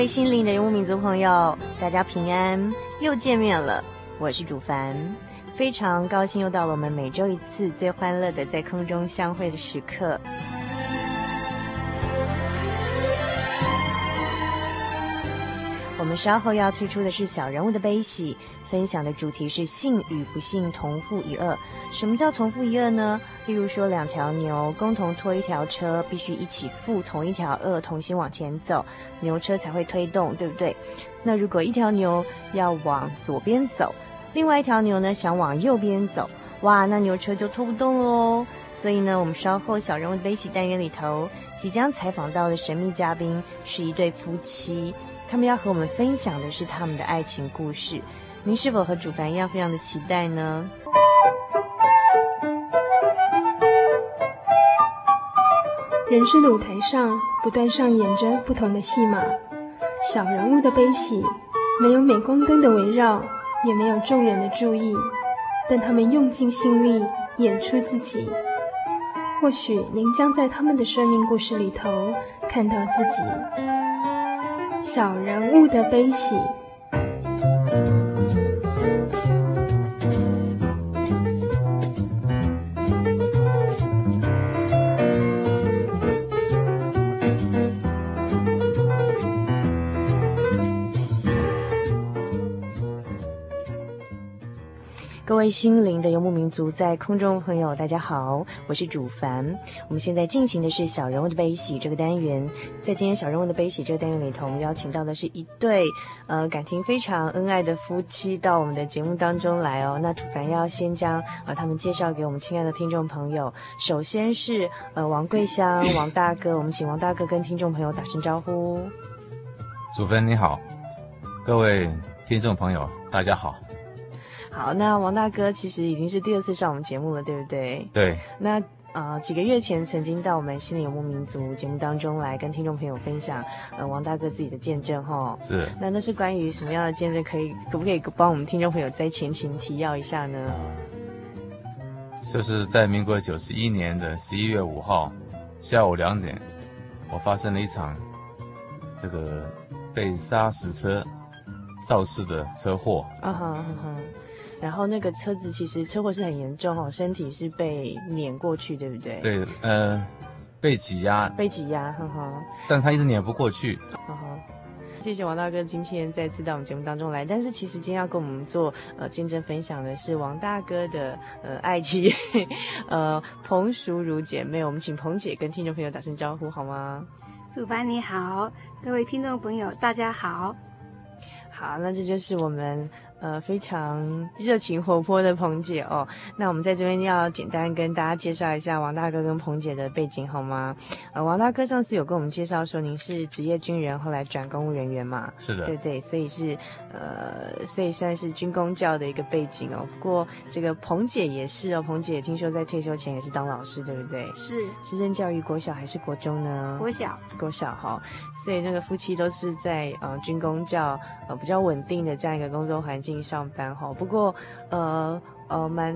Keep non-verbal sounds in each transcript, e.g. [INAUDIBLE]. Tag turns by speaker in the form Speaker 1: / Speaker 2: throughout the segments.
Speaker 1: 位心灵的游牧民族朋友，大家平安，又见面了。我是主凡，非常高兴又到了我们每周一次最欢乐的在空中相会的时刻。我们稍后要推出的是小人物的悲喜，分享的主题是信与不信同负一恶。什么叫同负一恶呢？例如说，两条牛共同拖一条车，必须一起负同一条恶，同心往前走，牛车才会推动，对不对？那如果一条牛要往左边走，另外一条牛呢想往右边走，哇，那牛车就拖不动喽。所以呢，我们稍后小人物的悲喜单元里头即将采访到的神秘嘉宾是一对夫妻，他们要和我们分享的是他们的爱情故事。您是否和主凡一样非常的期待呢？
Speaker 2: 人生的舞台上不断上演着不同的戏码，小人物的悲喜，没有镁光灯的围绕，也没有众人的注意，但他们用尽心力演出自己。或许您将在他们的生命故事里头看到自己。小人物的悲喜。
Speaker 1: 各位心灵的游牧民族，在空中朋友，大家好，我是主凡。我们现在进行的是小人物的悲喜这个单元。在今天小人物的悲喜这个单元里头，我们邀请到的是一对呃感情非常恩爱的夫妻到我们的节目当中来哦。那主凡要先将呃他们介绍给我们亲爱的听众朋友。首先是呃王桂香王大哥，我们请王大哥跟听众朋友打声招呼。
Speaker 3: 主凡你好，各位听众朋友大家好。
Speaker 1: 好，那王大哥其实已经是第二次上我们节目了，对不对？
Speaker 3: 对。
Speaker 1: 那啊、呃，几个月前曾经到我们心灵游牧民族节目当中来跟听众朋友分享，呃，王大哥自己的见证哈。
Speaker 3: 是。
Speaker 1: 那那是关于什么样的见证？可以可不可以帮我们听众朋友在前情提要一下呢？
Speaker 3: 就是在民国九十一年的十一月五号下午两点，我发生了一场这个被砂石车肇事的车祸。
Speaker 1: 啊哈哈哈。然后那个车子其实车祸是很严重哦，身体是被碾过去，对不对？
Speaker 3: 对，呃，被挤压。
Speaker 1: 被挤压，呵呵。
Speaker 3: 但他一直碾不过去。
Speaker 1: 呵呵。谢谢王大哥今天再次到我们节目当中来。但是其实今天要跟我们做呃见证分享的是王大哥的呃爱妻，呃 [LAUGHS] 彭淑如姐妹。我们请彭姐跟听众朋友打声招呼好吗？
Speaker 4: 主凡你好，各位听众朋友大家好。
Speaker 1: 好，那这就是我们。呃，非常热情活泼的彭姐哦。那我们在这边要简单跟大家介绍一下王大哥跟彭姐的背景好吗？呃，王大哥上次有跟我们介绍说您是职业军人，后来转公务人员嘛？
Speaker 3: 是的，
Speaker 1: 对对，所以是呃，所以算是军公教的一个背景哦。不过这个彭姐也是哦，彭姐听说在退休前也是当老师，对不对？
Speaker 4: 是，是
Speaker 1: 任教育国小还是国中呢？
Speaker 4: 国小，
Speaker 1: 国小哈。所以那个夫妻都是在呃军公教呃比较稳定的这样一个工作环境。进上班哈。不过呃呃，蛮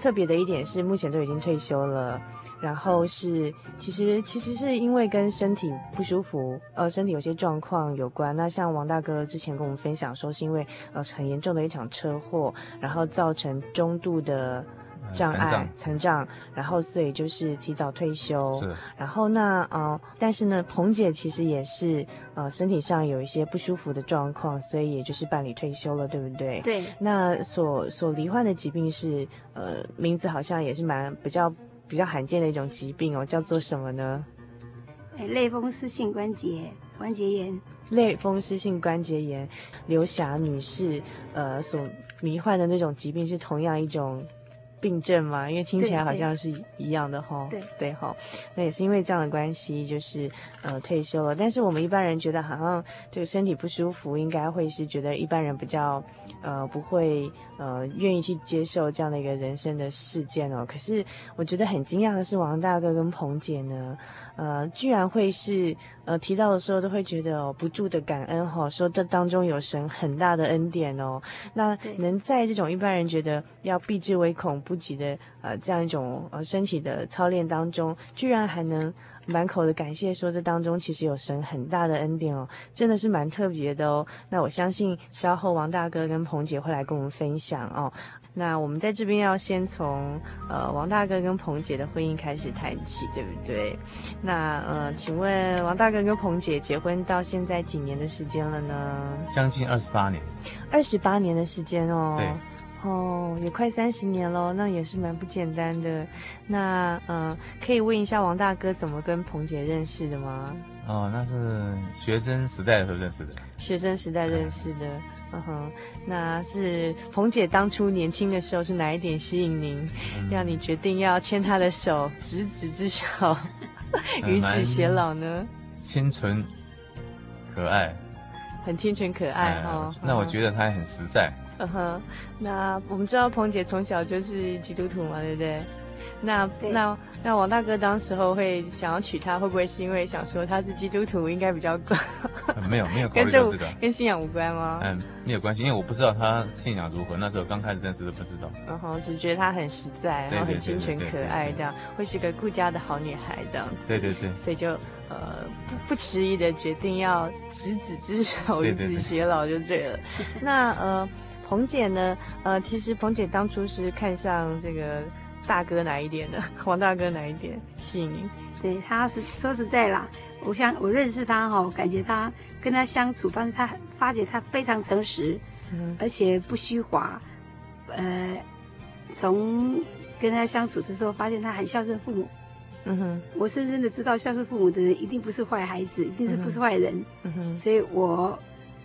Speaker 1: 特别的一点是，目前都已经退休了。然后是，其实其实是因为跟身体不舒服，呃，身体有些状况有关。那像王大哥之前跟我们分享说，是因为呃很严重的一场车祸，然后造成中度的障碍、残障，然后所以就是提早退休。
Speaker 3: 是。
Speaker 1: 然后那呃，但是呢，彭姐其实也是呃身体上有一些不舒服的状况，所以也就是办理退休了，对不对？
Speaker 4: 对。
Speaker 1: 那所所罹患的疾病是呃名字好像也是蛮比较。比较罕见的一种疾病哦，叫做什么呢？
Speaker 4: 哎，类风湿性关节关节炎。
Speaker 1: 类风湿性关节炎，刘霞女士呃所罹患的那种疾病是同样一种病症嘛？因为听起来好像是一样的哈。
Speaker 4: 对
Speaker 1: 对哈，那也是因为这样的关系，就是呃退休了。但是我们一般人觉得好像这个身体不舒服，应该会是觉得一般人比较呃不会。呃，愿意去接受这样的一个人生的事件哦。可是我觉得很惊讶的是，王大哥跟彭姐呢，呃，居然会是呃提到的时候都会觉得哦不住的感恩哈、哦，说这当中有神很大的恩典哦。那能在这种一般人觉得要避之唯恐不及的呃这样一种呃身体的操练当中，居然还能。满口的感谢，说这当中其实有神很大的恩典哦，真的是蛮特别的哦。那我相信稍后王大哥跟彭姐会来跟我们分享哦。那我们在这边要先从呃王大哥跟彭姐的婚姻开始谈起，对不对？那呃，请问王大哥跟彭姐结婚到现在几年的时间了呢？
Speaker 3: 将近二十八年。
Speaker 1: 二十八年的时间哦。
Speaker 3: 对。
Speaker 1: 哦，也快三十年喽，那也是蛮不简单的。那呃，可以问一下王大哥怎么跟彭姐认识的吗？
Speaker 3: 哦，那是学生时代的时候认识的。
Speaker 1: 学生时代认识的，嗯哼。那是彭姐当初年轻的时候是哪一点吸引您，嗯、让你决定要牵她的手，执子之手，[LAUGHS] 与子偕老呢？
Speaker 3: 清纯可爱，
Speaker 1: 很清纯可爱哈、嗯。
Speaker 3: 那我觉得她很实在。
Speaker 1: 嗯哼，那我们知道彭姐从小就是基督徒嘛，对不对？那那那王大哥当时候会想要娶她，会不会是因为想说她是基督徒，应该比
Speaker 3: 较？没有没有考虑这个，
Speaker 1: 跟信仰无关吗？
Speaker 3: 嗯，没有关系，因为我不知道她信仰如何，那时候刚开始认识都不知道。
Speaker 1: 然后只觉得她很实在，然后很清纯可爱，这样会是个顾家的好女孩，这样子。
Speaker 3: 对对对。
Speaker 1: 所以就呃不不迟疑的决定要执子之手，与子偕老就对了。对对对那呃。彭姐呢？呃，其实彭姐当初是看上这个大哥哪一点的？[LAUGHS] 王大哥哪一点吸引你？
Speaker 4: 对，他是说实在啦，我想我认识他哈、哦，感觉他跟他相处，发现他发觉他非常诚实，嗯，而且不虚华。呃，从跟他相处的时候，发现他很孝顺父母。嗯哼，我深深的知道孝顺父母的人一定不是坏孩子，一定是不是坏人。嗯哼，所以我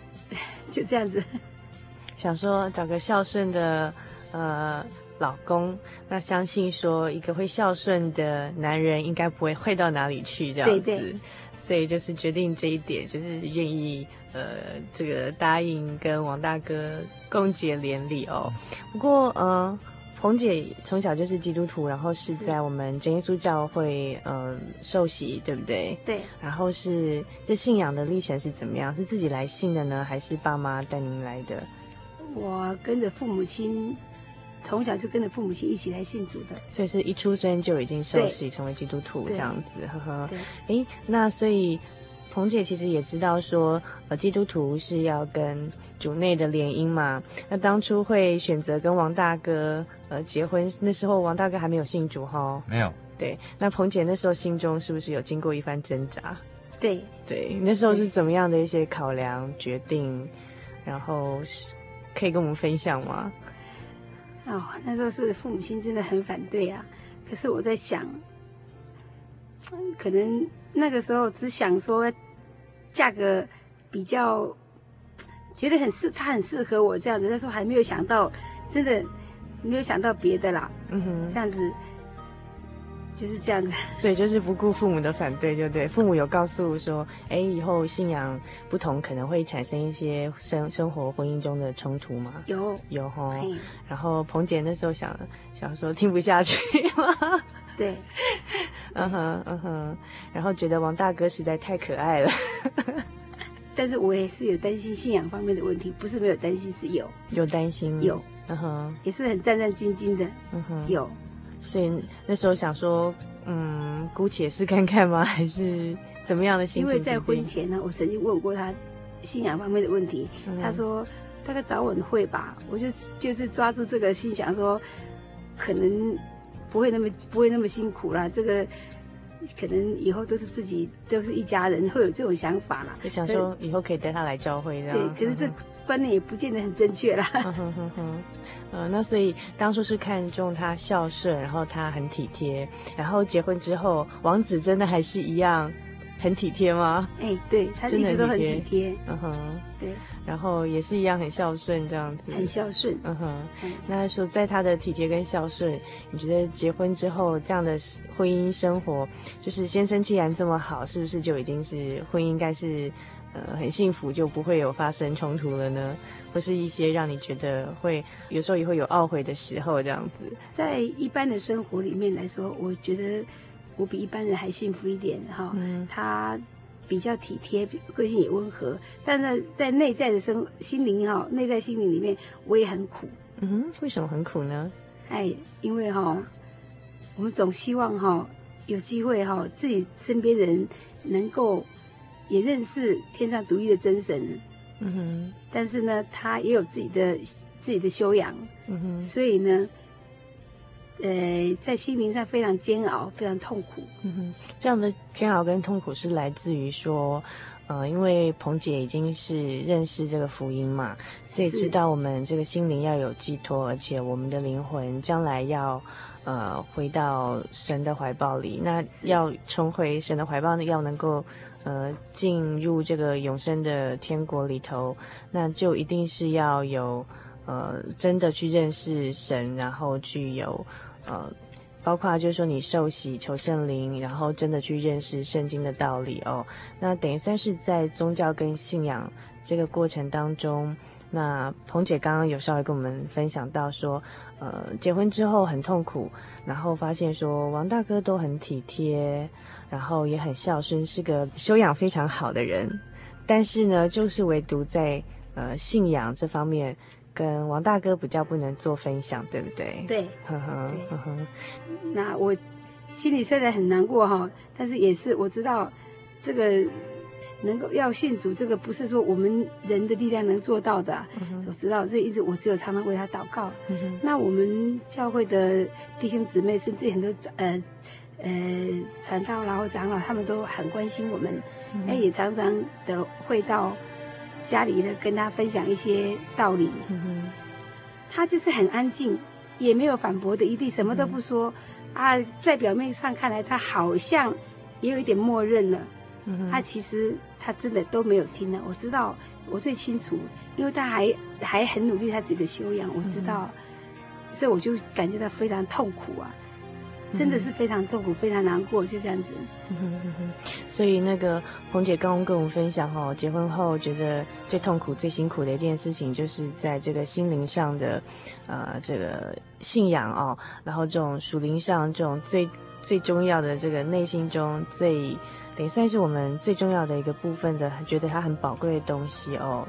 Speaker 4: [LAUGHS] 就这样子。[LAUGHS]
Speaker 1: 想说找个孝顺的呃老公，那相信说一个会孝顺的男人应该不会坏到哪里去这样子，对对，所以就是决定这一点，就是愿意呃这个答应跟王大哥共结连理哦。不过呃彭姐从小就是基督徒，然后是在我们真耶稣教会呃受洗，对不对？
Speaker 4: 对。
Speaker 1: 然后是这信仰的历程是怎么样？是自己来信的呢，还是爸妈带您来的？
Speaker 4: 我跟着父母亲，从小就跟着父母亲一起来信主的，
Speaker 1: 所以是一出生就已经受洗成为基督徒这样子，呵呵。哎，那所以彭姐其实也知道说，呃，基督徒是要跟主内的联姻嘛。那当初会选择跟王大哥呃结婚，那时候王大哥还没有信主哈？
Speaker 3: 没有。
Speaker 1: 对，那彭姐那时候心中是不是有经过一番挣扎？
Speaker 4: 对
Speaker 1: 对，那时候是怎么样的一些考量决定，然后是。可以跟我们分享吗？
Speaker 4: 哦，那时候是父母亲真的很反对啊。可是我在想，可能那个时候只想说，价格比较觉得很适，他很适合我这样子。那时候还没有想到，真的没有想到别的啦。嗯哼，这样子。就是这样子，
Speaker 1: 所以就是不顾父母的反对，对不对？父母有告诉说，哎，以后信仰不同可能会产生一些生生活婚姻中的冲突吗？
Speaker 4: 有
Speaker 1: 有吼。然后彭姐那时候想想说听不下去了？
Speaker 4: 对，[LAUGHS]
Speaker 1: 嗯哼嗯哼，然后觉得王大哥实在太可爱了。[LAUGHS]
Speaker 4: 但是我也是有担心信仰方面的问题，不是没有担心，是有
Speaker 1: 有担心，
Speaker 4: 有，
Speaker 1: 嗯哼，
Speaker 4: 也是很战战兢兢的，
Speaker 1: 嗯哼，
Speaker 4: 有。
Speaker 1: 所以那时候想说，嗯，姑且试看看吗？还是怎么样的心情？
Speaker 4: 因为在婚前呢，我曾经问过他信仰方面的问题，嗯、他说大概早晚会吧。我就就是抓住这个心想说，可能不会那么不会那么辛苦啦。这个。可能以后都是自己都是一家人，会有这种想法啦。
Speaker 1: 就想说以后可以带他来教会这样。
Speaker 4: 对，可是这观念也不见得很正确啦。
Speaker 1: 嗯哼哼哼，呃，那所以当初是看中他孝顺，然后他很体贴，然后结婚之后，王子真的还是一样。很体贴吗？
Speaker 4: 哎，对，他一直都很体贴。
Speaker 1: 嗯哼，
Speaker 4: 对，
Speaker 1: 然后也是一样很孝顺这样子。
Speaker 4: 很孝顺。
Speaker 1: 嗯哼，那说在他的体贴跟孝顺，你觉得结婚之后这样的婚姻生活，就是先生既然这么好，是不是就已经是婚姻应该是呃很幸福，就不会有发生冲突了呢？或是一些让你觉得会有时候也会有懊悔的时候这样子？
Speaker 4: 在一般的生活里面来说，我觉得。我比一般人还幸福一点哈，嗯、他比较体贴，个性也温和，但是在内在的生心灵哈，内在心灵里面我也很苦。
Speaker 1: 嗯哼，为什么很苦呢？
Speaker 4: 哎，因为哈，我们总希望哈有机会哈自己身边人能够也认识天上独一的真神。嗯哼，但是呢，他也有自己的自己的修养。嗯哼，所以呢。呃，在心灵上非常煎熬，非常痛苦。
Speaker 1: 嗯哼，这样的煎熬跟痛苦是来自于说，呃，因为彭姐已经是认识这个福音嘛，所以知道我们这个心灵要有寄托，而且我们的灵魂将来要呃回到神的怀抱里。那要重回神的怀抱，要能够呃进入这个永生的天国里头，那就一定是要有呃真的去认识神，然后具有。呃，包括就是说你受洗求圣灵，然后真的去认识圣经的道理哦。那等于算是在宗教跟信仰这个过程当中，那彭姐刚刚有稍微跟我们分享到说，呃，结婚之后很痛苦，然后发现说王大哥都很体贴，然后也很孝顺，是个修养非常好的人，但是呢，就是唯独在呃信仰这方面。跟王大哥比较不能做分享，对不对？
Speaker 4: 对，呵呵呵呵。那我心里虽然很难过哈，但是也是我知道，这个能够要信主，这个不是说我们人的力量能做到的。嗯、我知道，所以一直我只有常常为他祷告。嗯、那我们教会的弟兄姊妹，甚至很多呃呃传道然后长老，他们都很关心我们，哎、嗯，也常常的会到。家里呢，跟他分享一些道理，他就是很安静，也没有反驳的一地，什么都不说。嗯、啊，在表面上看来，他好像也有一点默认了。嗯、他其实他真的都没有听了。我知道，我最清楚，因为他还还很努力他自己的修养，我知道，嗯、所以我就感觉到非常痛苦啊。真的是非常痛苦，非常难过，就这样子。
Speaker 1: 所以那个彭姐刚刚跟我们分享哦，结婚后觉得最痛苦、最辛苦的一件事情，就是在这个心灵上的，呃，这个信仰哦，然后这种属灵上这种最最重要的这个内心中最，等于算是我们最重要的一个部分的，觉得它很宝贵的东西哦，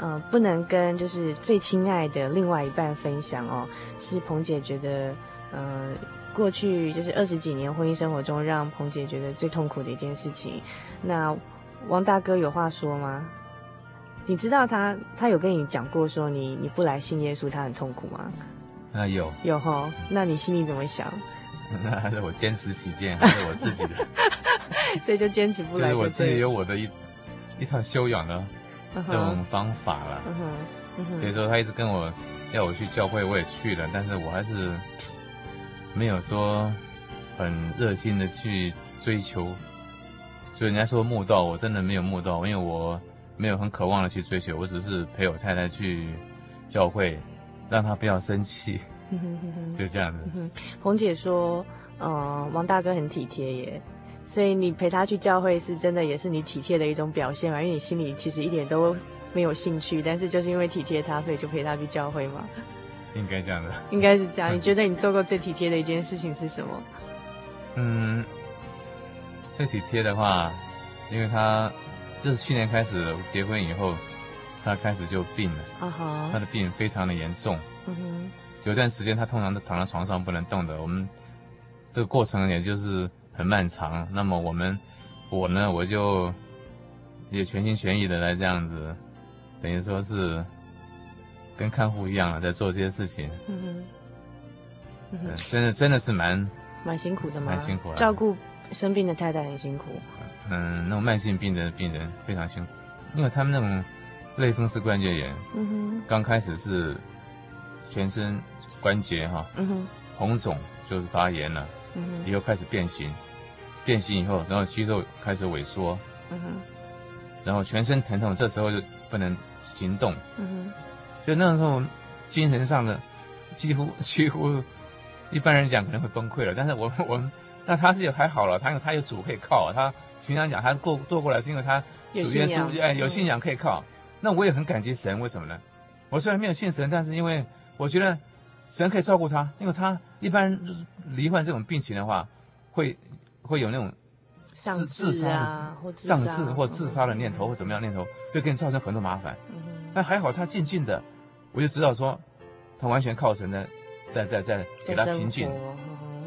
Speaker 1: 嗯、不能跟就是最亲爱的另外一半分享哦，是彭姐觉得，嗯、呃。过去就是二十几年婚姻生活中，让彭姐觉得最痛苦的一件事情。那王大哥有话说吗？你知道他他有跟你讲过说你你不来信耶稣，他很痛苦吗？
Speaker 3: 啊，有
Speaker 1: 有哈。那你心里怎么想？
Speaker 3: 那还是我坚持己见，还是我自己的，[LAUGHS]
Speaker 1: 所以就坚持不来。
Speaker 3: 就是我自己有我的一一套修养的这种方法了。所以说他一直跟我要我去教会，我也去了，但是我还是。没有说很热心的去追求，所以人家说慕道，我真的没有慕道，因为我没有很渴望的去追求，我只是陪我太太去教会，让她不要生气，就这样子。
Speaker 1: 红姐说，呃，王大哥很体贴耶，所以你陪他去教会是真的，也是你体贴的一种表现嘛？因为你心里其实一点都没有兴趣，但是就是因为体贴他，所以就陪他去教会嘛。
Speaker 3: 应该这样的，
Speaker 1: 应该是这样。你觉得你做过最体贴的一件事情是什么？
Speaker 3: 嗯，最体贴的话，因为他就是去年开始结婚以后，他开始就病了。啊哈，他的病非常的严重。嗯哼，有段时间他通常都躺在床上不能动的。我们这个过程也就是很漫长。那么我们，我呢，我就也全心全意的来这样子，等于说是跟看护一样了，在做这些事情。嗯哼，嗯哼，真的真的是蛮
Speaker 1: 蛮辛苦的嘛，
Speaker 3: 蛮辛苦的，
Speaker 1: 照顾生病的太太很辛苦。
Speaker 3: 嗯，那种慢性病的病人非常辛苦，因为他们那种类风湿关节炎，嗯哼，刚开始是全身关节哈，嗯哼，红肿就是发炎了，嗯哼，以后开始变形，变形以后，然后肌肉开始萎缩，嗯哼，然后全身疼痛，这时候就不能行动，嗯哼，所以那时候精神上的几乎 [LAUGHS] 几乎一般人讲可能会崩溃了，但是我 [LAUGHS] 我们那他是还好了，他有他有主可以靠啊，他。平常讲，他过做过来是因为他主耶稣，哎，有信仰可以靠。那我也很感激神，为什么呢？我虽然没有信神，但是因为我觉得神可以照顾他，因为他一般就是罹患这种病情的话，会会有那种
Speaker 1: 自自杀啊，或
Speaker 3: 丧志或自杀的念头或怎么样念头，会给你造成很多麻烦。但还好他静静的，我就知道说他完全靠神的，在在在给他平静。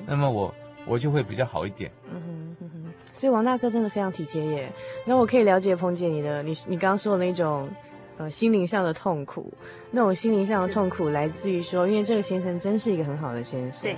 Speaker 3: 那么我我就会比较好一点嗯哼。
Speaker 1: 所以王大哥真的非常体贴耶。那我可以了解彭姐你的，你你刚刚说的那种，呃，心灵上的痛苦。那种心灵上的痛苦来自于说，因为这个先生真是一个很好的先生。对。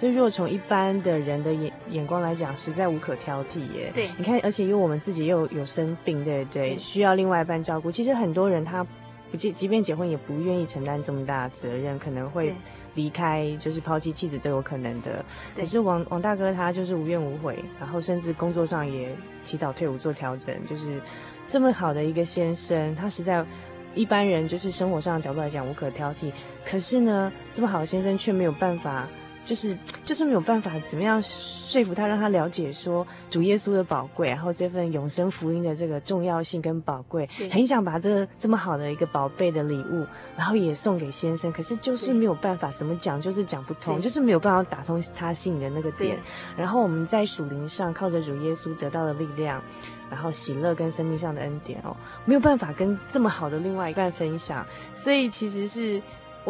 Speaker 1: 就如果从一般的人的眼眼光来讲，实在无可挑剔耶。对。你看，而且因为我们自己又有，有生病，对对，对，需要另外一半照顾。其实很多人他不即即便结婚，也不愿意承担这么大的责任，可能会。离开就是抛弃妻子都有可能的，可是王王大哥他就是无怨无悔，然后甚至工作上也提早退伍做调整，就是这么好的一个先生，他实在一般人就是生活上的角度来讲无可挑剔，可是呢，这么好的先生却没有办法。就是就是没有办法怎么样说服他，让他了解说主耶稣的宝贵，然后这份永生福音的这个重要性跟宝贵，很想把这个这么好的一个宝贝的礼物，然后也送给先生，可是就是没有办法怎么讲，就是讲不通，就是没有办法打通他心里的那个点。然后我们在属灵上靠着主耶稣得到的力量，然后喜乐跟生命上的恩典哦，没有办法跟这么好的另外一半分享，所以其实是。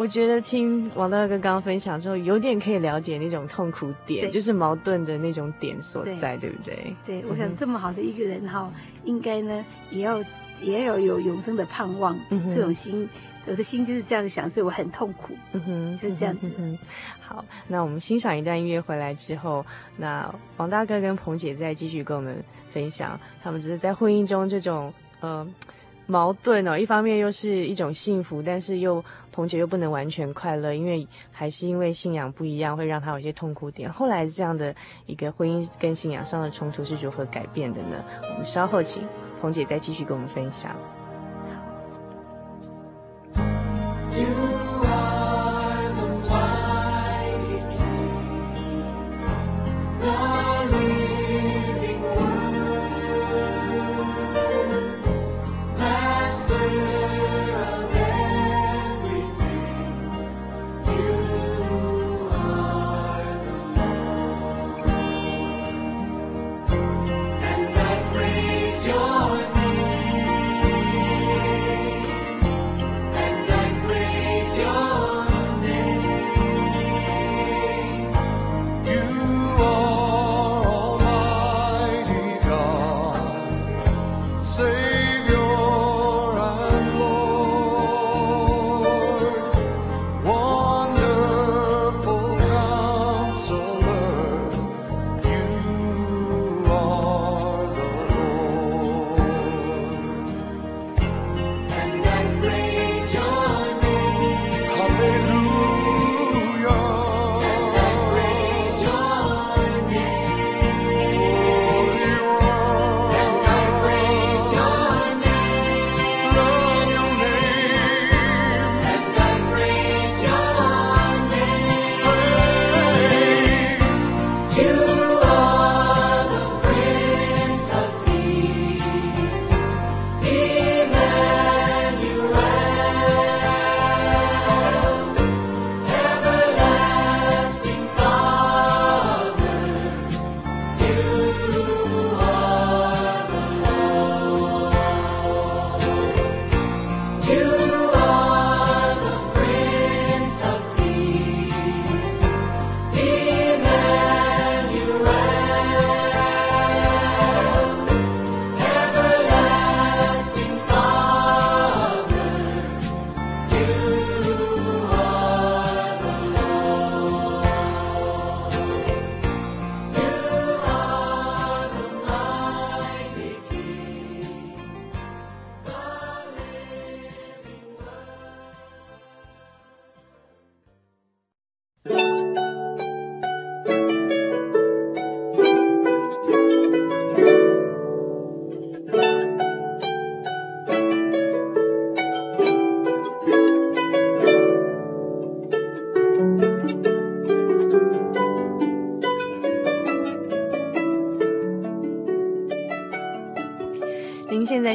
Speaker 1: 我觉得听王大哥刚刚分享之后，有点可以了解那种痛苦点，就是矛盾的那种点所在，对，对不对？
Speaker 4: 对，我想这么好的一个人哈，应该呢也要也要有永生的盼望，嗯、这种心，我的心就是这样想，所以我很痛苦，嗯哼，就是这样子。嗯哼，
Speaker 1: 好，那我们欣赏一段音乐回来之后，那王大哥跟彭姐再继续跟我们分享，他们只是在婚姻中这种呃。矛盾哦，一方面又是一种幸福，但是又彭姐又不能完全快乐，因为还是因为信仰不一样，会让她有些痛苦点。后来这样的一个婚姻跟信仰上的冲突是如何改变的呢？我们稍后请彭姐再继续跟我们分享。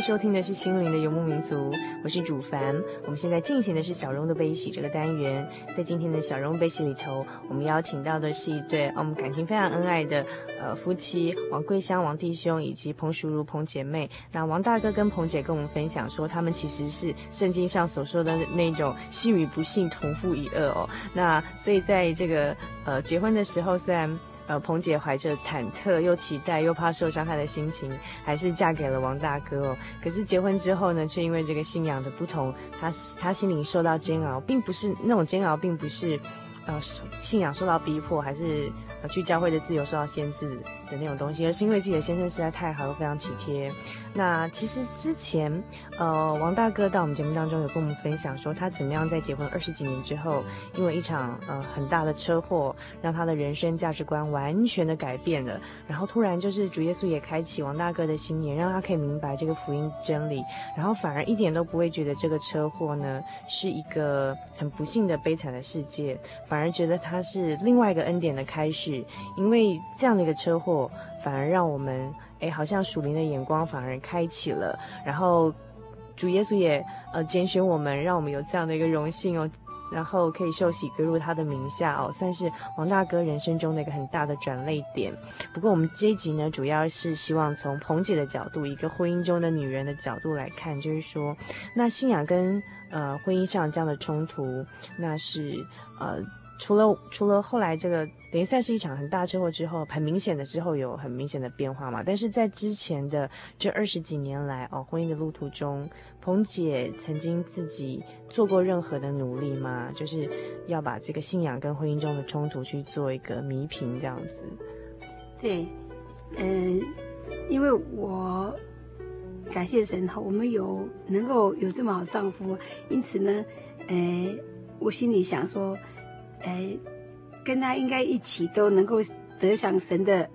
Speaker 1: 收听的是《心灵的游牧民族》，我是主凡。我们现在进行的是小人物的悲喜这个单元。在今天的小人物悲喜里头，我们邀请到的是一对我们感情非常恩爱的呃夫妻，王桂香王弟兄以及彭淑如彭姐妹。那王大哥跟彭姐跟我们分享说，他们其实是圣经上所说的那种信与不信同父一轭哦。那所以在这个呃结婚的时候，虽然。呃，彭姐怀着忐忑又期待又怕受伤害的心情，还是嫁给了王大哥哦。可是结婚之后呢，却因为这个信仰的不同，她她心灵受到煎熬，并不是那种煎熬，并不是呃信仰受到逼迫，还是呃去教会的自由受到限制的那种东西，而是因为自己的先生实在太好，又非常体贴。那其实之前，呃，王大哥到我们节目当中有跟我们分享说，他怎么样在结婚二十几年之后，因为一场呃很大的车祸，让他的人生价值观完全的改变了。然后突然就是主耶稣也开启王大哥的心眼，让他可以明白这个福音真理，然后反而一点都不会觉得这个车祸呢是一个很不幸的悲惨的世界，反而觉得他是另外一个恩典的开始，因为这样的一个车祸反而让我们。哎，好像属灵的眼光反而开启了，然后主耶稣也呃拣选我们，让我们有这样的一个荣幸哦，然后可以受洗归入他的名下哦，算是王大哥人生中的一个很大的转捩点。不过我们这一集呢，主要是希望从彭姐的角度，一个婚姻中的女人的角度来看，就是说，那信仰跟呃婚姻上这样的冲突，那是呃。除了除了后来这个等于算是一场很大车祸之后，很明显的之后有很明显的变化嘛，但是在之前的这二十几年来哦，婚姻的路途中，彭姐曾经自己做过任何的努力吗？就是要把这个信仰跟婚姻中的冲突去做一个弥平这样子。
Speaker 4: 对，嗯、呃，因为我感谢神哈，我们有能够有这么好丈夫，因此呢，呃，我心里想说。哎，跟他应该一起都能够得享神的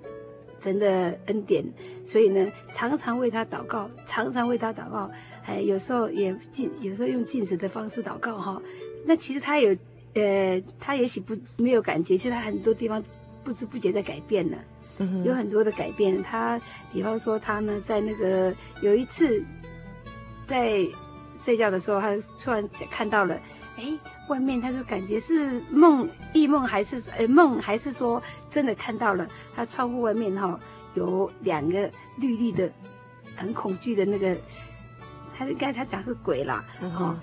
Speaker 4: 神的恩典，所以呢，常常为他祷告，常常为他祷告。哎，有时候也进，有时候用进食的方式祷告哈。那其实他有，呃，他也许不没有感觉，其实他很多地方不知不觉在改变了，嗯，有很多的改变。他比方说，他呢，在那个有一次在睡觉的时候，他突然看到了。哎，外面他就感觉是梦，异梦还是呃梦，还是说真的看到了？他窗户外面哈、哦、有两个绿绿的，很恐惧的那个，他应该他讲是鬼啦，哦，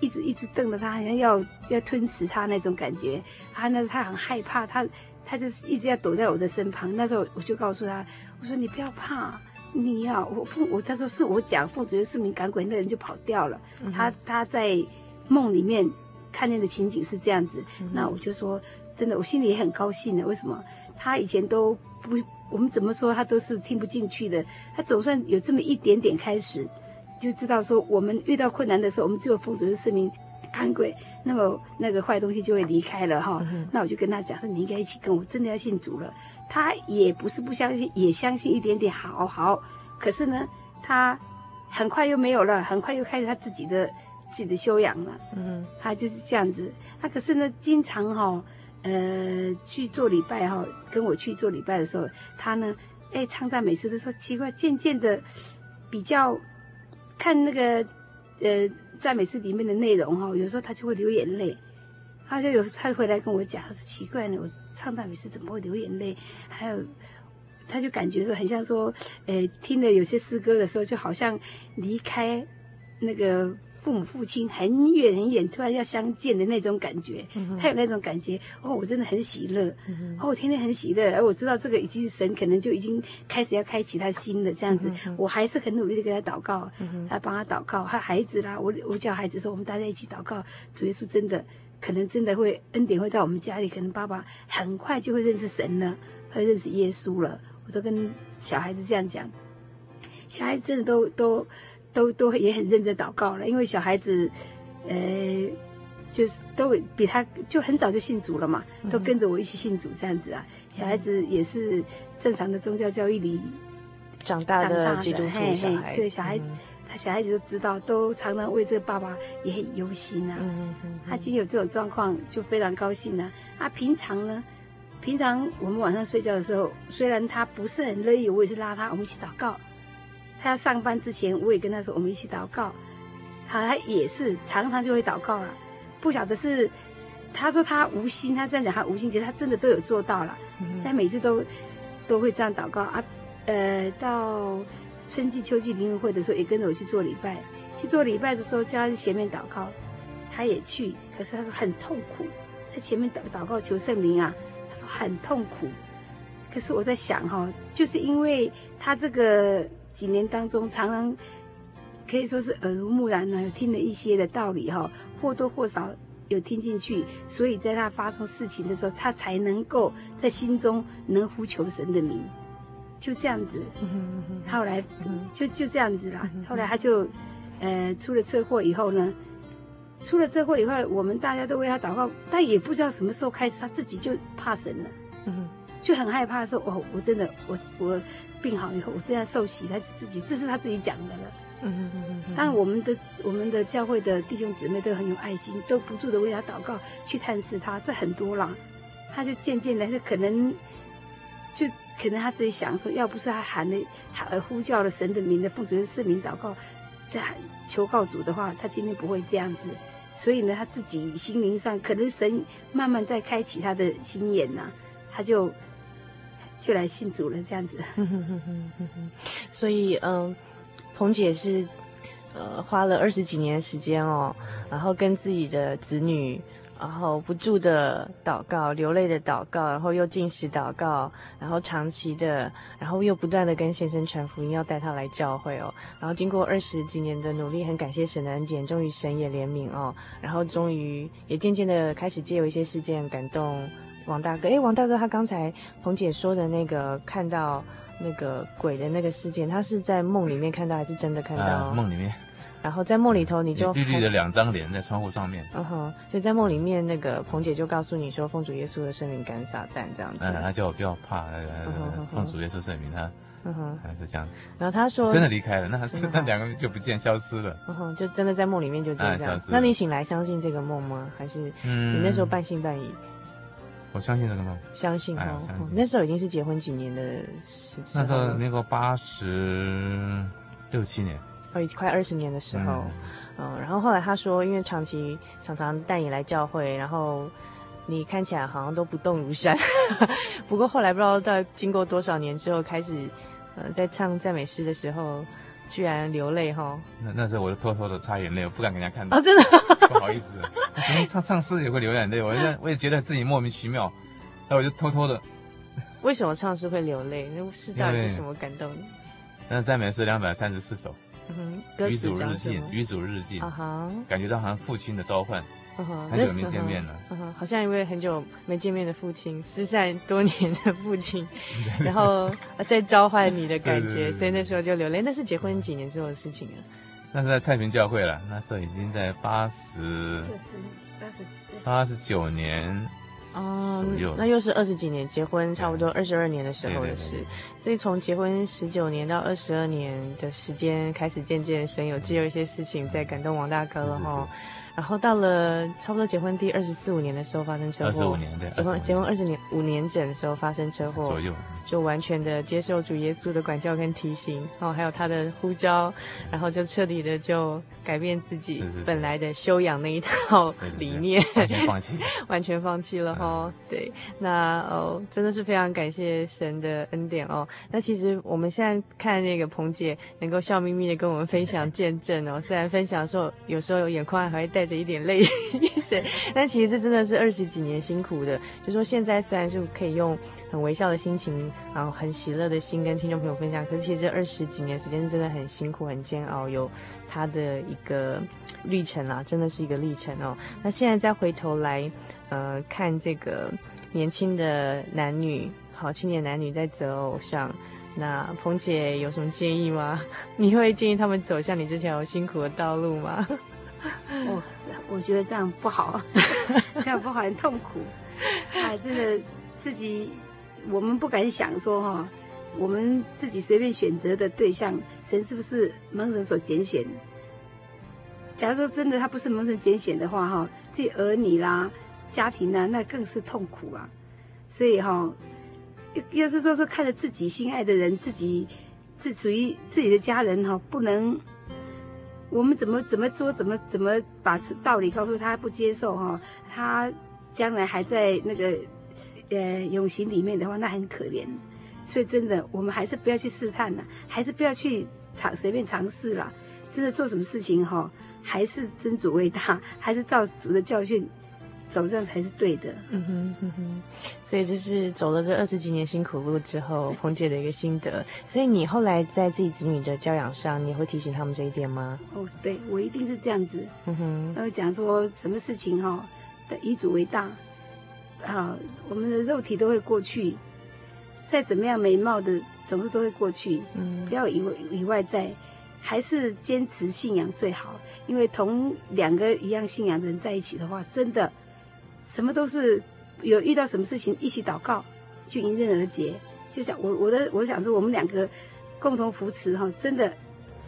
Speaker 4: 一直一直瞪着他，好像要要吞噬他那种感觉。他那时候他很害怕，他他就是一直要躲在我的身旁。那时候我就告诉他，我说你不要怕，你要我父我他说是我讲奉主耶稣圣名赶鬼，那人就跑掉了。嗯、他他在。梦里面看见的情景是这样子，嗯、那我就说，真的，我心里也很高兴的。为什么？他以前都不，我们怎么说他都是听不进去的。他总算有这么一点点开始，就知道说，我们遇到困难的时候，我们只有奉主的圣名赶鬼，那么那个坏东西就会离开了哈、嗯。那我就跟他讲说，你应该一起跟我，真的要信主了。他也不是不相信，也相信一点点，好好。可是呢，他很快又没有了，很快又开始他自己的。自己的修养了，嗯，他就是这样子。他可是呢，经常哈、哦，呃，去做礼拜哈、哦，跟我去做礼拜的时候，他呢，哎，唱赞美诗的时候，奇怪，渐渐的比较看那个呃赞美诗里面的内容哈、哦，有时候他就会流眼泪。他就有他回来跟我讲，他说奇怪呢，我唱赞美诗怎么会流眼泪？还有，他就感觉说很像说，呃，听了有些诗歌的时候，就好像离开那个。父母父亲很远很远，突然要相见的那种感觉，嗯、他有那种感觉哦，我真的很喜乐，嗯、哦，我天天很喜乐，而我知道这个已经神可能就已经开始要开启他心的这样子，嗯，我还是很努力的给他祷告，嗯、他帮他祷告，他孩子啦，我我叫孩子说，我们大家一起祷告，主耶稣真的可能真的会恩典会到我们家里，可能爸爸很快就会认识神了，会认识耶稣了，我都跟小孩子这样讲，小孩子真的都都。都都也很认真祷告了，因为小孩子，呃，就是都比他就很早就信主了嘛，都跟着我一起信主这样子啊。小孩子也是正常的宗教教育里长大的基督徒小孩，所以小孩他小孩子都知道，都常常为这个爸爸也很忧心啊。他今天有这种状况，就非常高兴啊。啊，平常呢，平常我们晚上睡觉的时候，虽然他不是很乐意，我也是拉他，我们一起祷告。他要上班之前，我也跟他说，我们一起祷告。他也是常常就会祷告了，不晓得是他说他无心，他这样讲他无心，其实他真的都有做到了。他每次都都会这样祷告啊。呃，到春季、秋季灵恩会的时候，也跟着我去做礼拜。去做礼拜的时候，叫他去前面祷告，他也去。可是他说很痛苦，在前面祷祷告求圣灵啊，他说很痛苦。可是我在想哈，就是因为他这个几年当中，常常可以说是耳濡目染呢，听了一些的道理哈，或多或少有听进去，所以在他发生事情的时候，他才能够在心中能呼求神的名。就这样子，后来就就这样子啦。后来他就，呃，出了车祸以后呢，出了车祸以后，我们大家都为他祷告，但也不知道什么时候开始，他自己就怕神了，就很害怕说，哦，我真的，我我病好以后，我这样受洗，他就自己，这是他自己讲的了。嗯嗯嗯嗯。但我们的我们的教会的弟兄姊妹都很有爱心，都不住的为他祷告，去探视他，这很多啦。他就渐渐的，就可能就。可能他自己想说，要不是他喊了喊呼叫了神的名的奉主耶稣圣名祷告，在求告主的话，他今天不会这样子。所以呢，他自己心灵上可能神慢慢在开启他的心眼呐、啊，他就就来信主了这样子。[LAUGHS]
Speaker 1: 所以，嗯，彭姐是呃花了二十几年时间哦，然后跟自己的子女。然后不住的祷告，流泪的祷告，然后又进食祷告，然后长期的，然后又不断的跟先生传福音，要带他来教会哦。然后经过二十几年的努力，很感谢神的恩典，终于神也怜悯哦。然后终于也渐渐的开始借由一些事件感动王大哥。哎，王大哥他刚才彭姐说的那个看到那个鬼的那个事件，他是在梦里面看到还是真的看到？
Speaker 3: 呃、梦里面。
Speaker 1: 然后在梦里头，你就
Speaker 3: 绿绿的两张脸在窗户上面。
Speaker 1: 嗯哼，所以在梦里面，那个彭姐就告诉你说，奉主耶稣的圣名赶撒旦这样子。
Speaker 3: 嗯，他叫我不要怕，奉主耶稣圣名，他嗯哼还是这样。
Speaker 1: 然后他说
Speaker 3: 真的离开了，那那两个就不见消失了。
Speaker 1: 嗯哼，就真的在梦里面就这样。那你醒来相信这个梦吗？还是你那时候半信半疑？
Speaker 3: 我相信这个吗。
Speaker 1: 相信哦。那时候已经是结婚几年的时。
Speaker 3: 那时候那个八十六七年。
Speaker 1: 哦，快二十年的时候，嗯，嗯，然后后来他说，因为长期常常带你来教会，然后你看起来好像都不动如山，[LAUGHS] 不过后来不知道在经过多少年之后，开始，呃，在唱赞美诗的时候，居然流泪哈。
Speaker 3: 那那时候我就偷偷的擦眼泪，我不敢给人家看到。
Speaker 1: 哦，真的，
Speaker 3: 不好意思，什么唱唱诗也会流眼泪，我就 [LAUGHS] 我也觉得自己莫名其妙，那我就偷偷的。[LAUGHS]
Speaker 1: 为什么唱诗会流泪？那是到底是什么感动？
Speaker 3: 那赞美诗两百三十四首。
Speaker 1: 嗯，
Speaker 3: 与主日记，与主日记，啊哈，感觉到好像父亲的召唤，很久没见面了，
Speaker 1: 好像一位很久没见面的父亲，失散多年的父亲，[LAUGHS] 然后在召唤你的感觉，所以那时候就流泪。那是结婚几年之后的事情啊？
Speaker 3: 那是在太平教会了，那时候已经在八十，就是八十八十九年。
Speaker 1: 哦，那又是二十几年结婚，差不多二十二年的时候的事，所以从结婚十九年到二十二年的时间，开始渐渐神有借由一些事情在感动王大哥了哈。然后到了差不多结婚第二十四五年的时候发生车祸，二十五年对，结婚结婚二十年五年整的时候发生车祸左右，就完全的接受主耶稣的管教跟提醒，然后，还有他的呼召，然后就彻底的就改变自己本来的修养那一套理念，
Speaker 3: 完全放弃，[LAUGHS]
Speaker 1: 完全放弃了哈。对，那哦，真的是非常感谢神的恩典哦。那其实我们现在看那个彭姐能够笑眯眯的跟我们分享见证哦，虽然分享的时候有时候有眼眶还会带着一点泪水，[LAUGHS] 但其实这真的是二十几年辛苦的。就说现在虽然是可以用很微笑的心情，然后很喜乐的心跟听众朋友分享，可是其实这二十几年时间真的很辛苦、很煎熬，有它的一个历程啊，真的是一个历程哦。那现在再回头来，呃，看这个年轻的男女，好青年男女在择偶上，那彭姐有什么建议吗？[LAUGHS] 你会建议他们走向你这条辛苦的道路吗？
Speaker 4: 哦，我觉得这样不好，[LAUGHS] 这样不好，很痛苦。哎，真的，自己我们不敢想说哈，我们自己随便选择的对象，神是不是蒙神所拣选？假如说真的他不是蒙神拣选的话哈，这儿女啦、家庭啊，那更是痛苦啊。所以哈，要是说说看着自己心爱的人，自己自属于自己的家人哈，不能，我们怎么怎么说，怎么怎么把道理告诉他不接受哈，他将来还在那个呃永行里面的话，那很可怜。所以真的，我们还是不要去试探了，还是不要去尝随便尝试了。真的做什么事情哈，还是尊主为大，还是照主的教训。走这样才是对的。
Speaker 1: 嗯哼嗯哼，所以就是走了这二十几年辛苦路之后，彭姐的一个心得。所以你后来在自己子女的教养上，你会提醒他们这一点吗？
Speaker 4: 哦，对，我一定是这样子。
Speaker 1: 嗯哼，
Speaker 4: 然后讲说什么事情哈，以主为大。好，我们的肉体都会过去，再怎么样美貌的，总是都会过去。嗯，不要以为以外在，还是坚持信仰最好。因为同两个一样信仰的人在一起的话，真的。什么都是有遇到什么事情一起祷告，就迎刃而解。就想我我的我想说，我们两个共同扶持哈，真的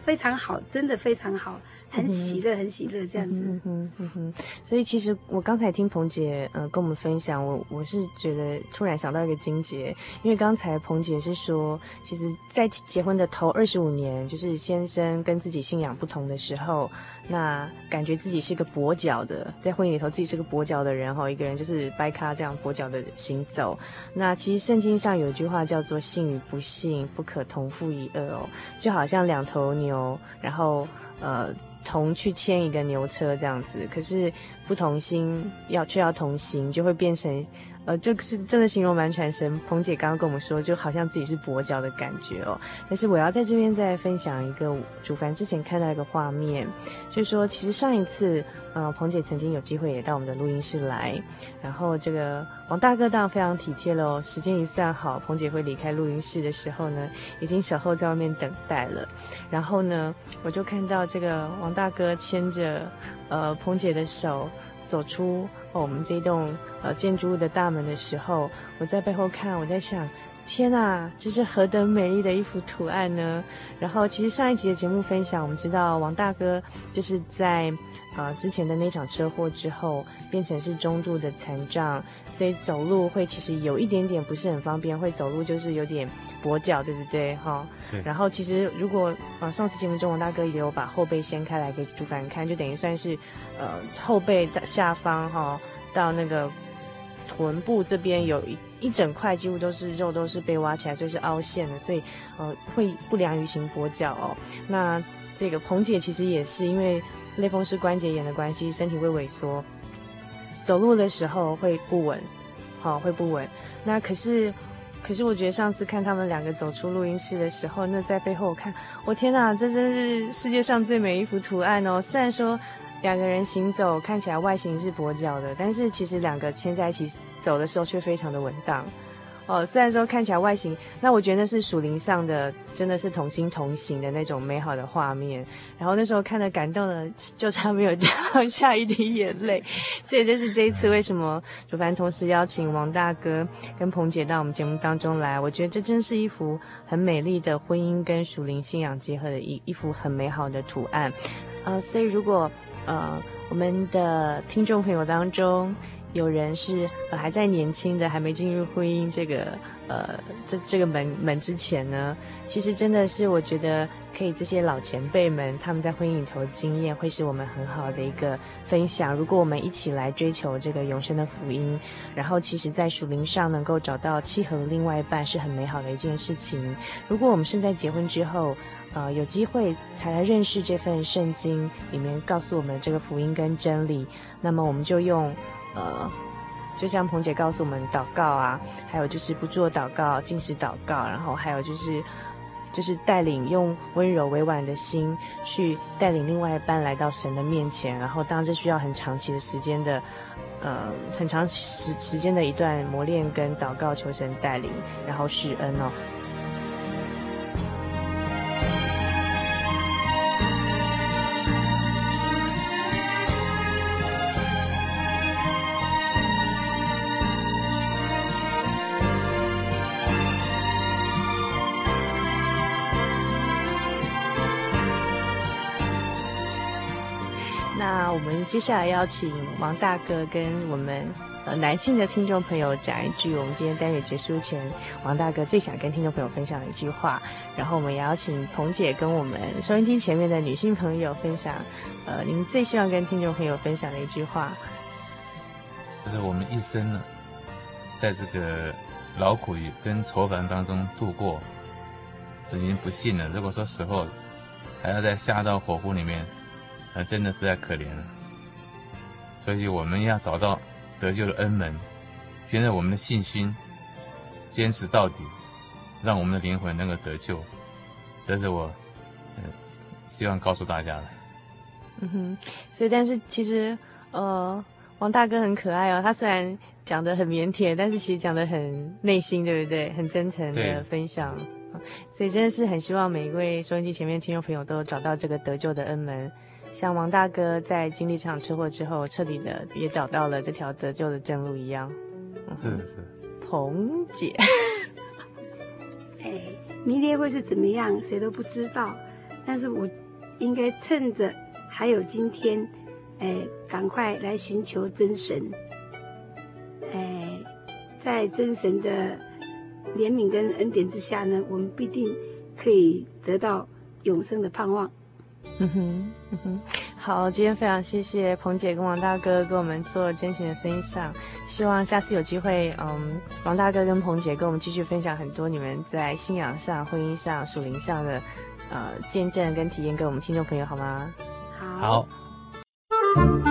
Speaker 4: 非常好，真的非常好。很喜乐，很喜乐，这样子。
Speaker 1: 嗯哼，嗯哼。所以其实我刚才听彭姐呃跟我们分享，我我是觉得突然想到一个金节，因为刚才彭姐是说，其实，在结婚的头二十五年，就是先生跟自己信仰不同的时候，那感觉自己是个跛脚的，在婚姻里头自己是个跛脚的人哈，一个人就是掰咖这样跛脚的行走。那其实圣经上有一句话叫做“信与不信不可同父一恶”哦，就好像两头牛，然后呃。同去牵一个牛车这样子，可是不同心要却要同行，就会变成。呃，就是真的形容蛮传神。彭姐刚刚跟我们说，就好像自己是跛脚的感觉哦。但是我要在这边再分享一个主凡之前看到一个画面，就是说其实上一次，呃，彭姐曾经有机会也到我们的录音室来，然后这个王大哥当然非常体贴了哦。时间一算好，彭姐会离开录音室的时候呢，已经守候在外面等待了。然后呢，我就看到这个王大哥牵着呃彭姐的手走出。哦，我们这栋呃建筑物的大门的时候，我在背后看，我在想，天呐，这是何等美丽的一幅图案呢？然后，其实上一集的节目分享，我们知道王大哥就是在呃之前的那场车祸之后，变成是中度的残障，所以走路会其实有一点点不是很方便，会走路就是有点跛脚，对不对？哈。然后，其实如果呃上次节目中王大哥也有把后背掀开来给主凡看，就等于算是。呃，后背的下方哈、哦，到那个臀部这边有一一整块，几乎都是肉，都是被挖起来，所以是凹陷的，所以呃会不良于行跛脚哦。那这个彭姐其实也是因为类风湿关节炎的关系，身体会萎缩，走路的时候会不稳，好、哦、会不稳。那可是可是我觉得上次看他们两个走出录音室的时候，那在背后我看，我天哪，这真是世界上最美一幅图案哦。虽然说。两个人行走看起来外形是跛脚的，但是其实两个牵在一起走的时候却非常的稳当。哦，虽然说看起来外形，那我觉得那是属灵上的，真的是同心同行的那种美好的画面。然后那时候看的感动的，就差没有掉 [LAUGHS] 下一滴眼泪。所以这是这一次为什么主凡同时邀请王大哥跟彭姐到我们节目当中来，我觉得这真是一幅很美丽的婚姻跟属灵信仰结合的一一幅很美好的图案。呃，所以如果呃，我们的听众朋友当中，有人是呃还在年轻的，还没进入婚姻这个呃这这个门门之前呢，其实真的是我觉得可以这些老前辈们他们在婚姻里头经验，会是我们很好的一个分享。如果我们一起来追求这个永生的福音，然后其实在属灵上能够找到契合的另外一半，是很美好的一件事情。如果我们是在结婚之后，呃，有机会才来认识这份圣经里面告诉我们这个福音跟真理，那么我们就用，呃，就像彭姐告诉我们祷告啊，还有就是不做祷告，禁食祷告，然后还有就是，就是带领用温柔委婉的心去带领另外一半来到神的面前，然后当然这需要很长期的时间的，呃，很长时时间的一段磨练跟祷告求神带领，然后施恩哦。接下来邀请王大哥跟我们呃男性的听众朋友讲一句我们今天单元结束前王大哥最想跟听众朋友分享的一句话，然后我们也邀请彭姐跟我们收音机前面的女性朋友分享，呃，您最希望跟听众朋友分享的一句话，
Speaker 3: 就是我们一生呢，在这个劳苦与跟愁烦当中度过，已经不幸了。如果说死后还要再下到火湖里面，那真的实在可怜了。所以我们要找到得救的恩门，凭着我们的信心，坚持到底，让我们的灵魂能够得救。这是我，呃，希望告诉大家的。
Speaker 1: 嗯哼，所以但是其实，呃，王大哥很可爱哦。他虽然讲得很腼腆，但是其实讲得很内心，对不对？很真诚的分享。所以真的是很希望每一位收音机前面听众朋友都找到这个得救的恩门。像王大哥在经历这场车祸之后，彻底的也找到了这条得救的正路一样。
Speaker 3: 是是。
Speaker 1: 彭姐，
Speaker 4: 哎，明天会是怎么样，谁都不知道。但是我应该趁着还有今天，哎，赶快来寻求真神。哎，在真神的怜悯跟恩典之下呢，我们必定可以得到永生的盼望。
Speaker 1: 嗯哼，嗯哼，好，今天非常谢谢彭姐跟王大哥跟我们做真情的分享，希望下次有机会，嗯，王大哥跟彭姐跟我们继续分享很多你们在信仰上、婚姻上、属灵上的，呃，见证跟体验给我们听众朋友，好吗？
Speaker 4: 好。
Speaker 3: 好。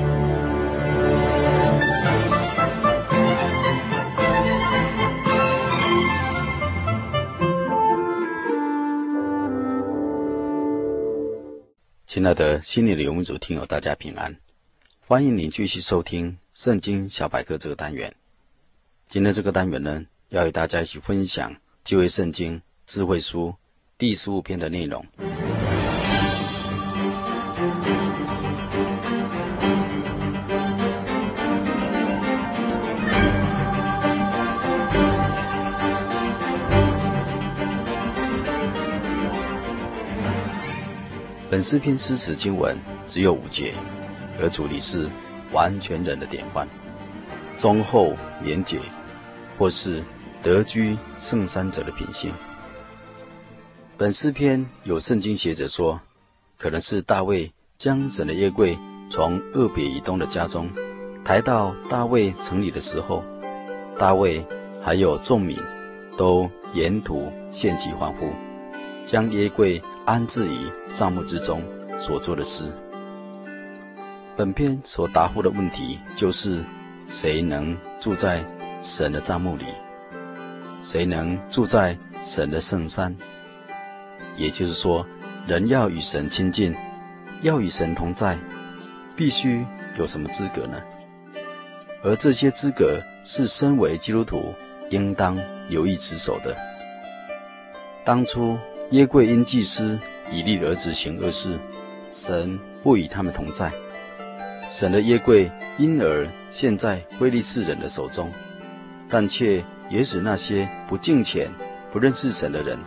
Speaker 5: 亲爱的心灵的游牧族听友，大家平安！欢迎您继续收听《圣经小百科》这个单元。今天这个单元呢，要与大家一起分享旧约圣经智慧书第十五篇的内容。本诗篇诗词经文只有五节，而主题是完全人的典范，忠厚廉洁，或是德居圣山者的品性。本诗篇有圣经学者说，可能是大卫将神的约柜从俄别以东的家中抬到大卫城里的时候，大卫还有众民都沿途献祭欢呼，将约柜。安置于帐幕之中所做的事。本篇所答复的问题就是：谁能住在神的帐幕里？谁能住在神的圣山？也就是说，人要与神亲近，要与神同在，必须有什么资格呢？而这些资格是身为基督徒应当留意持守的。当初。耶柜因祭司以利的儿子行恶事，神不与他们同在。神的约柜因而现在非利士人的手中，但却也使那些不敬虔、不认识神的人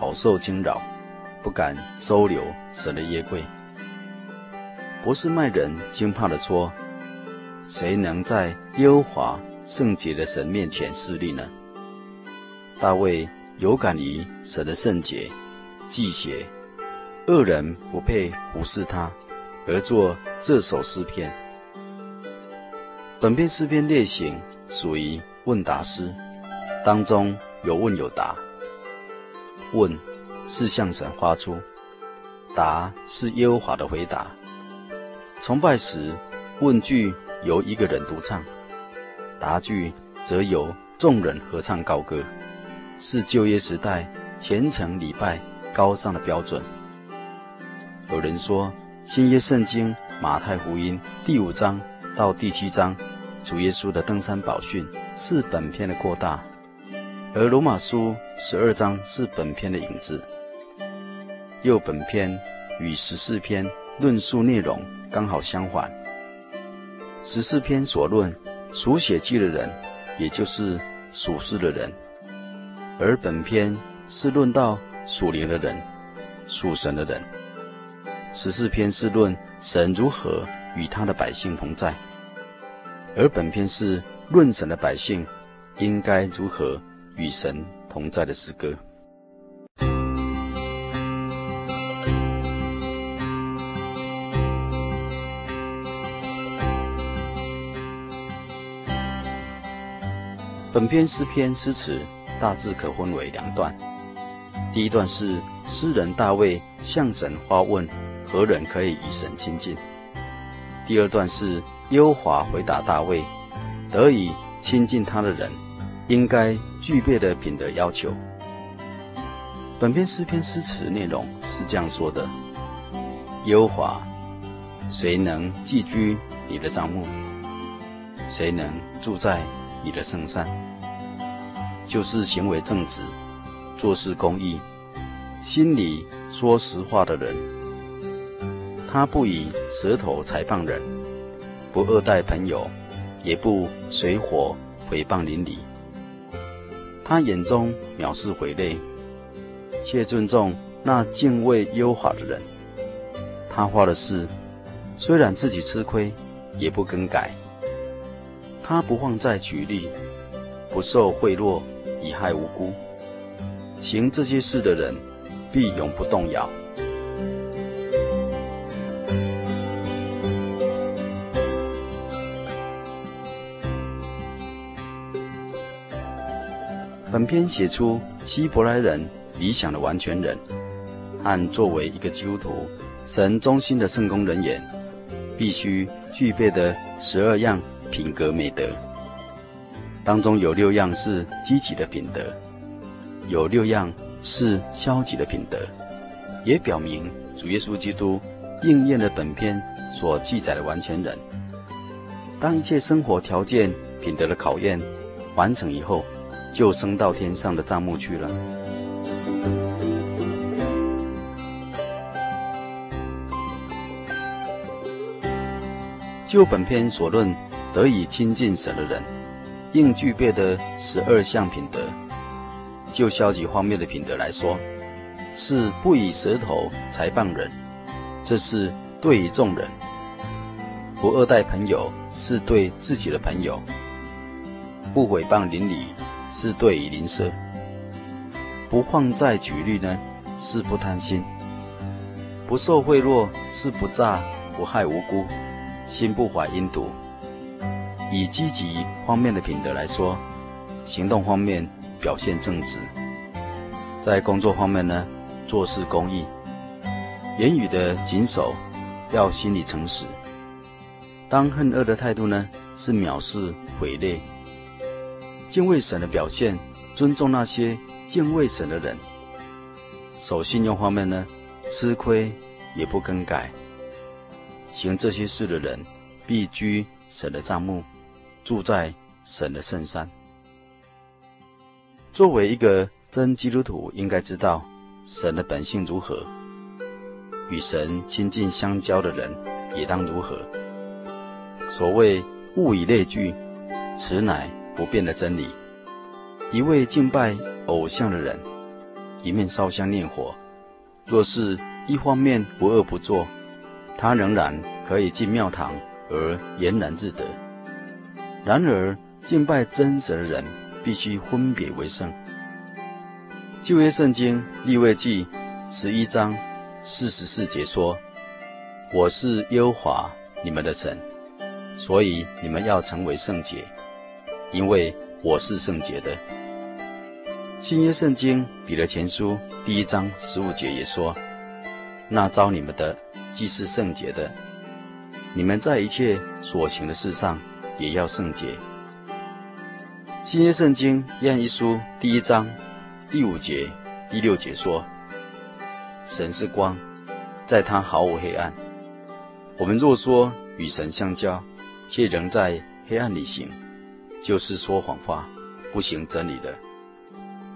Speaker 5: 饱受惊扰，不敢收留神的约柜。伯示麦人惊怕地说：“谁能在耶和华圣洁的神面前侍立呢？”大卫有感于神的圣洁。记写，恶人不配服侍他，而作这首诗篇。本篇诗篇类型属于问答诗，当中有问有答。问是向神发出，答是耶和华的回答。崇拜时，问句由一个人独唱，答句则由众人合唱高歌，是旧约时代虔诚礼拜。高尚的标准。有人说，新约圣经马太福音第五章到第七章主耶稣的登山宝训是本篇的扩大，而罗马书十二章是本篇的影子。又本篇与十四篇论述内容刚好相反。十四篇所论属血气的人，也就是属世的人，而本篇是论到属灵的人，属神的人。十四篇是论神如何与他的百姓同在。而本篇是论神的百姓应该如何与神同在的诗歌。本篇诗篇诗词大致可分为两段。第一段是诗人大卫向神发问：何人可以与神亲近？第二段是。优华回答大卫：“得以亲近他的人，应该具备的品德要求。”本篇诗篇诗词内容是这样说的：“优华，谁能寄居你的帐幕？谁能住在你的圣山？就是行为正直、做事公义、心里说实话的人。他不以舌头裁谤人。”不恶待朋友，也不随火毁谤邻里。他眼中藐视匪类，却尊重那敬畏耶和华的人。他发的誓，虽然自己吃亏，也不更改。他不放债取利，不受贿赂以害无辜。行这些事的人，必永不动摇。本篇写出希伯来人理想的完全人，和作为一个基督徒、神中心的圣工人员，必须具备的十二样品格美德。当中有六样是积极的品德，有六样是消极的品德，也表明主耶稣基督应验了本篇所记载的完全人。当一切生活条件、品德的考验完成以后，就升到天上的帐目去了。就本篇所论，得以亲近神的人，应具备的十二项品德。就消极方面的品德来说，是不以舌头谗谤人，这是对于众人；不恶待朋友，是对自己的朋友；不毁谤邻里。是对于邻舍，不放债取利呢，是不贪心；不受贿赂，是不诈，不害无辜，心不怀阴毒。以积极方面的品德来说，行动方面表现正直，在工作方面呢，做事公义，言语的谨守，要心里诚实。当恨恶的态度呢，是藐视毁劣。敬畏神的表现，尊重那些敬畏神的人。守信用方面呢，吃亏也不更改。行这些事的人，必居神的帐幕，住在神的圣山。作为一个真基督徒，应该知道神的本性如何，与神亲近相交的人也当如何。所谓物以类聚，此乃不变的真理。一位敬拜偶像的人，一面烧香念佛，若是一方面不恶不作，他仍然可以进庙堂而俨然自得。然而，敬拜真神的人必须分别为圣。旧约圣经利未记十一章四十四节说：“我是耶和华你们的神，所以你们要成为圣洁。”因为我是圣洁的。新约圣经彼得前书第一章十五节也说：“那召你们的既是圣洁的，你们在一切所行的事上也要圣洁。”新约圣经约翰一书第一章第五节、第六节说：“神是光，在他毫无黑暗。我们若说与神相交，却仍在。”黑暗里行，就是说谎话，不行真理的。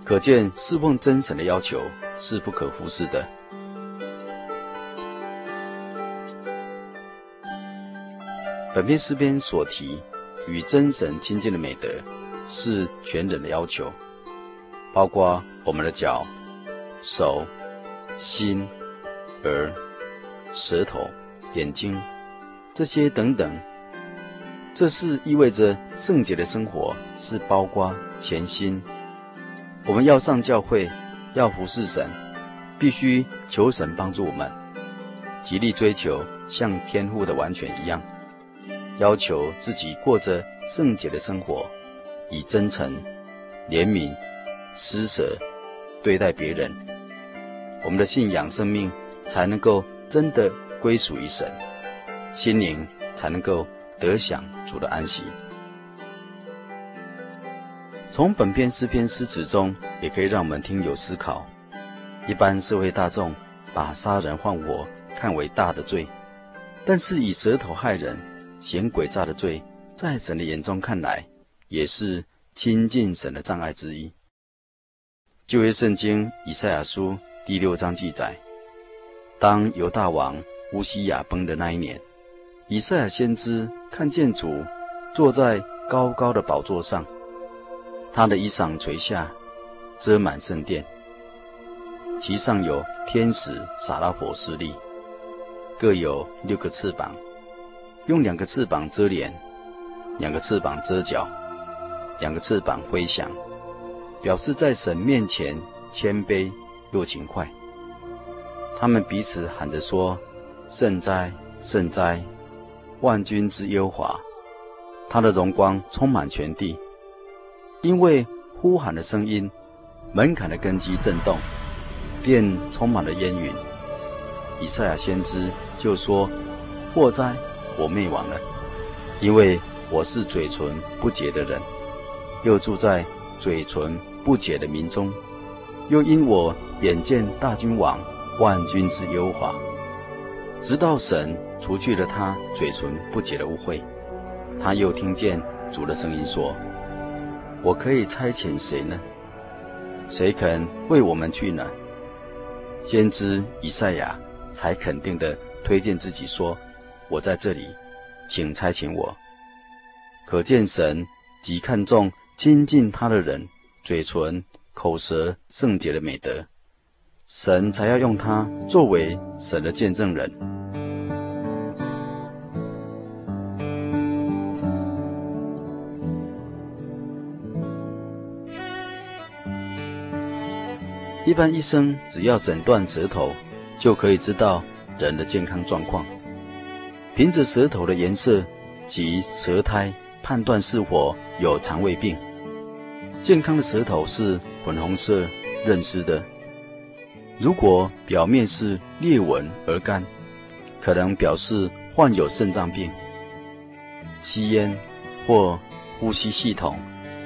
Speaker 5: 可见侍奉真神的要求是不可忽视的。本篇诗篇所提与真神亲近的美德，是全人的要求，包括我们的脚、手、心、耳、舌头、眼睛这些等等。这是意味着圣洁的生活是包括全心。我们要上教会，要服侍神，必须求神帮助我们，极力追求像天父的完全一样，要求自己过着圣洁的生活，以真诚、怜悯、施舍对待别人，我们的信仰生命才能够真的归属于神，心灵才能够得享主的安息。从本篇诗篇诗词中，也可以让我们听友思考。一般社会大众把杀人放火看为大的罪，但是以舌头害人、行诡诈的罪，在神的眼中看来，也是亲近神的障碍之一。旧约圣经以赛亚书第六章记载，当犹大王乌西雅崩的那一年，以赛亚先知看见主坐在高高的宝座上。他的衣裳垂下，遮满圣殿，其上有天使撒拉弗侍立，各有六个翅膀，用两个翅膀遮脸，两个翅膀遮脚，两个翅膀挥响，表示在神面前谦卑又勤快。他们彼此喊着说：“圣哉，圣哉，万军之耶和华！他的荣光充满全地。”因为呼喊的声音，门槛的根基震动，殿充满了烟云。以赛亚先知就说：“祸哉，我灭亡了，因为我是嘴唇不洁的人，又住在嘴唇不解的民中，又因我眼见大君王万军之忧华，直到神除去了他嘴唇不解的污秽，他又听见主的声音说。”我可以差遣谁呢？谁肯为我们去呢？先知以赛亚才肯定地推荐自己说：“我在这里，请差遣我。”可见神极看重亲近他的人嘴唇、口舌圣洁的美德，神才要用他作为神的见证人。一般医生只要诊断舌头，就可以知道人的健康状况。凭着舌头的颜色及舌苔判断是否有肠胃病。健康的舌头是粉红色润湿的。如果表面是裂纹而干，可能表示患有肾脏病。吸烟或呼吸系统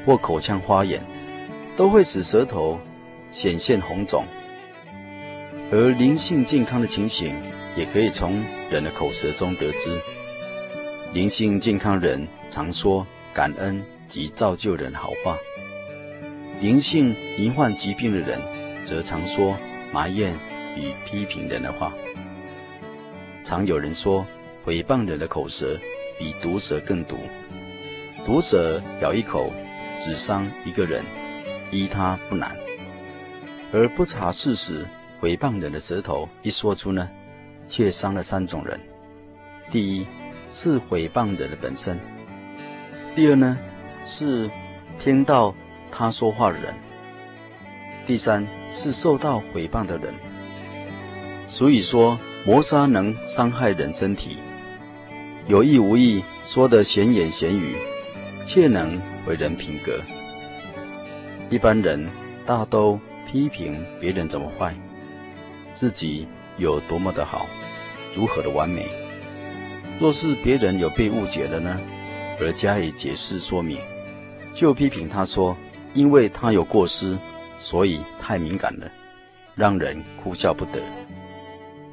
Speaker 5: 或口腔发炎，都会使舌头。显现红肿，而灵性健康的情形也可以从人的口舌中得知。灵性健康人常说感恩及造就人好话，灵性罹患疾病的人则常说埋怨与批评人的话。常有人说，诽谤人的口舌比毒蛇更毒，毒蛇咬一口只伤一个人，医他不难。而不查事实，诽谤人的舌头一说出呢，却伤了三种人：第一是诽谤人的本身；第二呢是听到他说话的人；第三是受到诽谤的人。所以说，谋杀能伤害人身体，有意无意说的闲言闲语，却能毁人品格。一般人大都。批评别人怎么坏，自己有多么的好，如何的完美。若是别人有被误解了呢，而加以解释说明，就批评他说，因为他有过失，所以太敏感了，让人哭笑不得。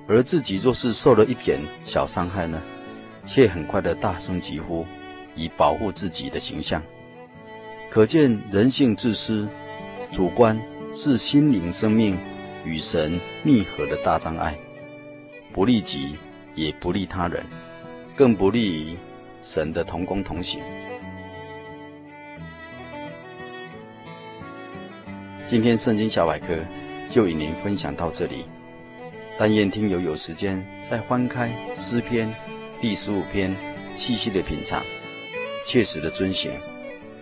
Speaker 5: 而自己若是受了一点小伤害呢，却很快的大声疾呼，以保护自己的形象。可见人性自私、主观是心灵生命与神密合的大障碍，不利己，也不利他人，更不利于神的同工同行。今天圣经小百科就与您分享到这里，但愿听友有时间再翻开诗篇第十五篇，细细的品尝，切实的遵循，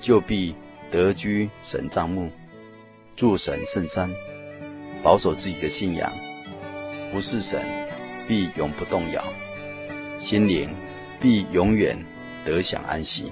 Speaker 5: 就必得居神帐幕，住神圣山，保守自己的信仰，不是神，必永不动摇，心灵必永远得享安息。